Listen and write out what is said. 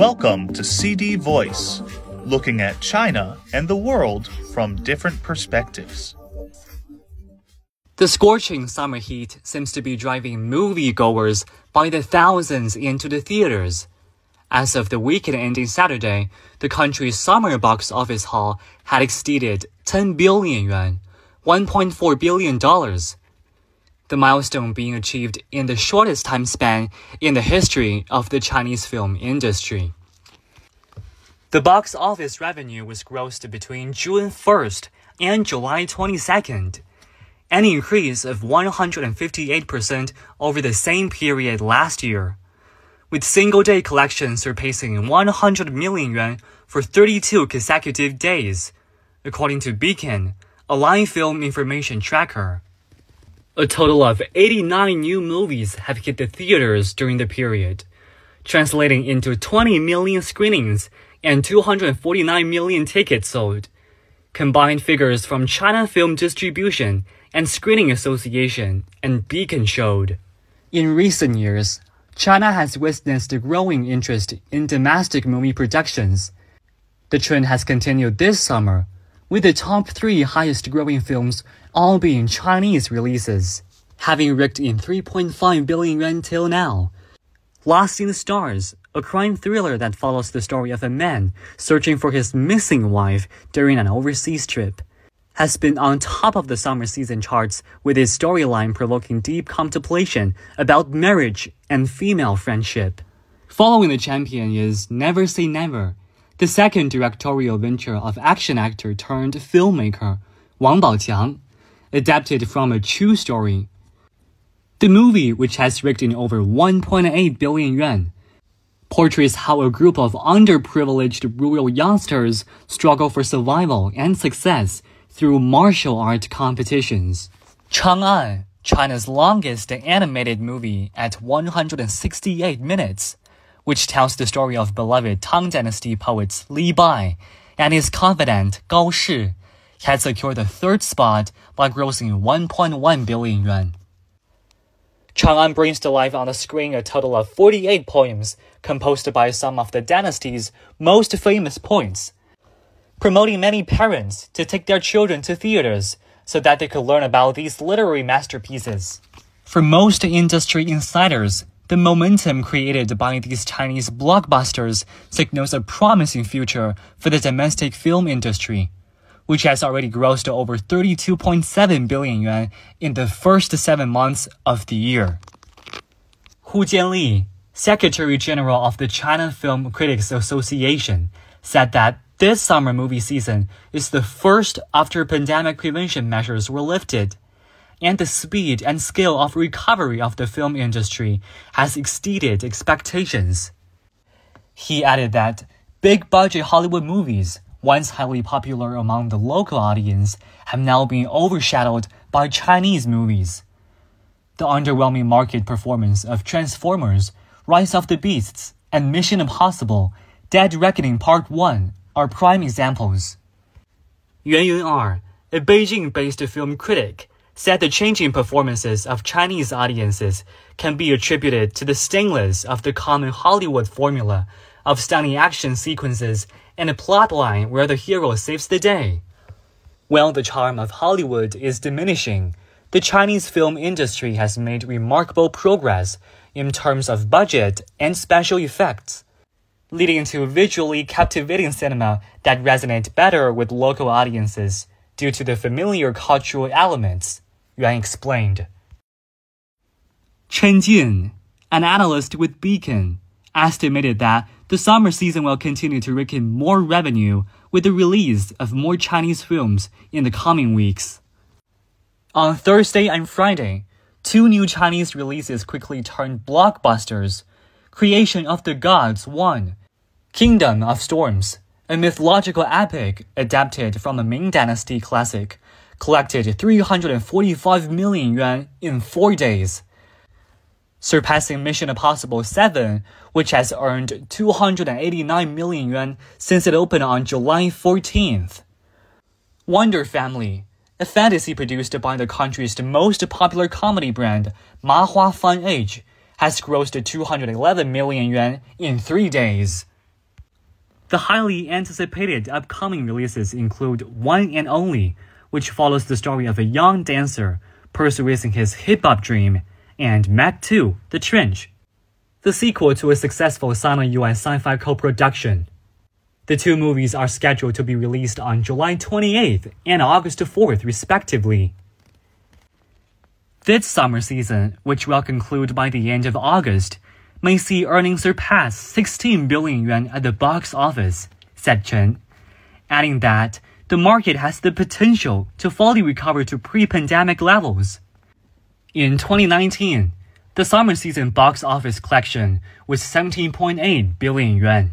Welcome to CD Voice, looking at China and the world from different perspectives. The scorching summer heat seems to be driving moviegoers by the thousands into the theaters. As of the weekend ending Saturday, the country's summer box office haul had exceeded 10 billion yuan, $1.4 billion. The milestone being achieved in the shortest time span in the history of the Chinese film industry. The box office revenue was grossed between June 1st and July 22nd, an increase of 158% over the same period last year with single day collections surpassing 100 million yuan for 32 consecutive days, according to Beacon, a live film information tracker. A total of 89 new movies have hit the theaters during the period, translating into 20 million screenings and 249 million tickets sold. Combined figures from China Film Distribution and Screening Association and Beacon showed. In recent years, China has witnessed a grossing interest in domestic movie productions. The trend has continued this summer, with the top three highest growing films all being Chinese releases, having raked in 3.5 billion yuan till now. Lost in the Stars, a crime thriller that follows the story of a man searching for his missing wife during an overseas trip, has been on top of the summer season charts with its storyline provoking deep contemplation about marriage and female friendship. Following the champion is Never Say Never, the second directorial venture of action actor turned filmmaker Wang Baoqiang, adapted from a true story. The movie, which has raked in over 1.8 billion yuan, portrays how a group of underprivileged rural youngsters struggle for survival and success through martial art competitions. Chang'an, China's longest animated movie at 168 minutes, which tells the story of beloved Tang Dynasty poet Li Bai and his confidant Gao Shi, had secured the third spot by grossing 1.1 billion yuan. Chang'an brings to life on the screen a total of 48 poems composed by some of the dynasty's most famous poets, promoting many parents to take their children to theaters so that they could learn about these literary masterpieces. For most industry insiders, the momentum created by these Chinese blockbusters signals a promising future for the domestic film industry, which has already grossed to over 32.7 billion yuan in the first seven months of the year. Hu Jianli, Secretary General of the China Film Critics Association, said that this summer movie season is the first after pandemic prevention measures were lifted, and the speed and scale of recovery of the film industry has exceeded expectations. He added that big budget Hollywood movies, once highly popular among the local audience, have now been overshadowed by Chinese movies. The underwhelming market performance of Transformers, Rise of the Beasts, and Mission Impossible Dead Reckoning Part 1 are prime examples. Yuan Yun'er, a Beijing-based film critic, said the changing performances of Chinese audiences can be attributed to the stainless of the common Hollywood formula of stunning action sequences and a plotline where the hero saves the day. While the charm of Hollywood is diminishing, the Chinese film industry has made remarkable progress in terms of budget and special effects leading to visually captivating cinema that resonate better with local audiences due to the familiar cultural elements, Yuan explained. Chen Jin, an analyst with Beacon, estimated that the summer season will continue to rake in more revenue with the release of more Chinese films in the coming weeks. On Thursday and Friday, two new Chinese releases quickly turned blockbusters. Creation of the Gods 1, Kingdom of Storms, a mythological epic adapted from a Ming Dynasty classic, collected 345 million yuan in four days, surpassing Mission Impossible 7, which has earned 289 million yuan since it opened on July 14th. Wonder Family, a fantasy produced by the country's most popular comedy brand, Mahua Fun Age, has grossed 211 million yuan in three days. The highly anticipated upcoming releases include One and Only, which follows the story of a young dancer pursuing his hip hop dream, and Meg 2, The Trench, the sequel to a successful Sino US sci fi co production. The two movies are scheduled to be released on July 28th and August 4th, respectively. This summer season, which will conclude by the end of August, may see earnings surpass 16 billion yuan at the box office, said Chen, adding that the market has the potential to fully recover to pre-pandemic levels. In 2019, the summer season box office collection was 17.8 billion yuan.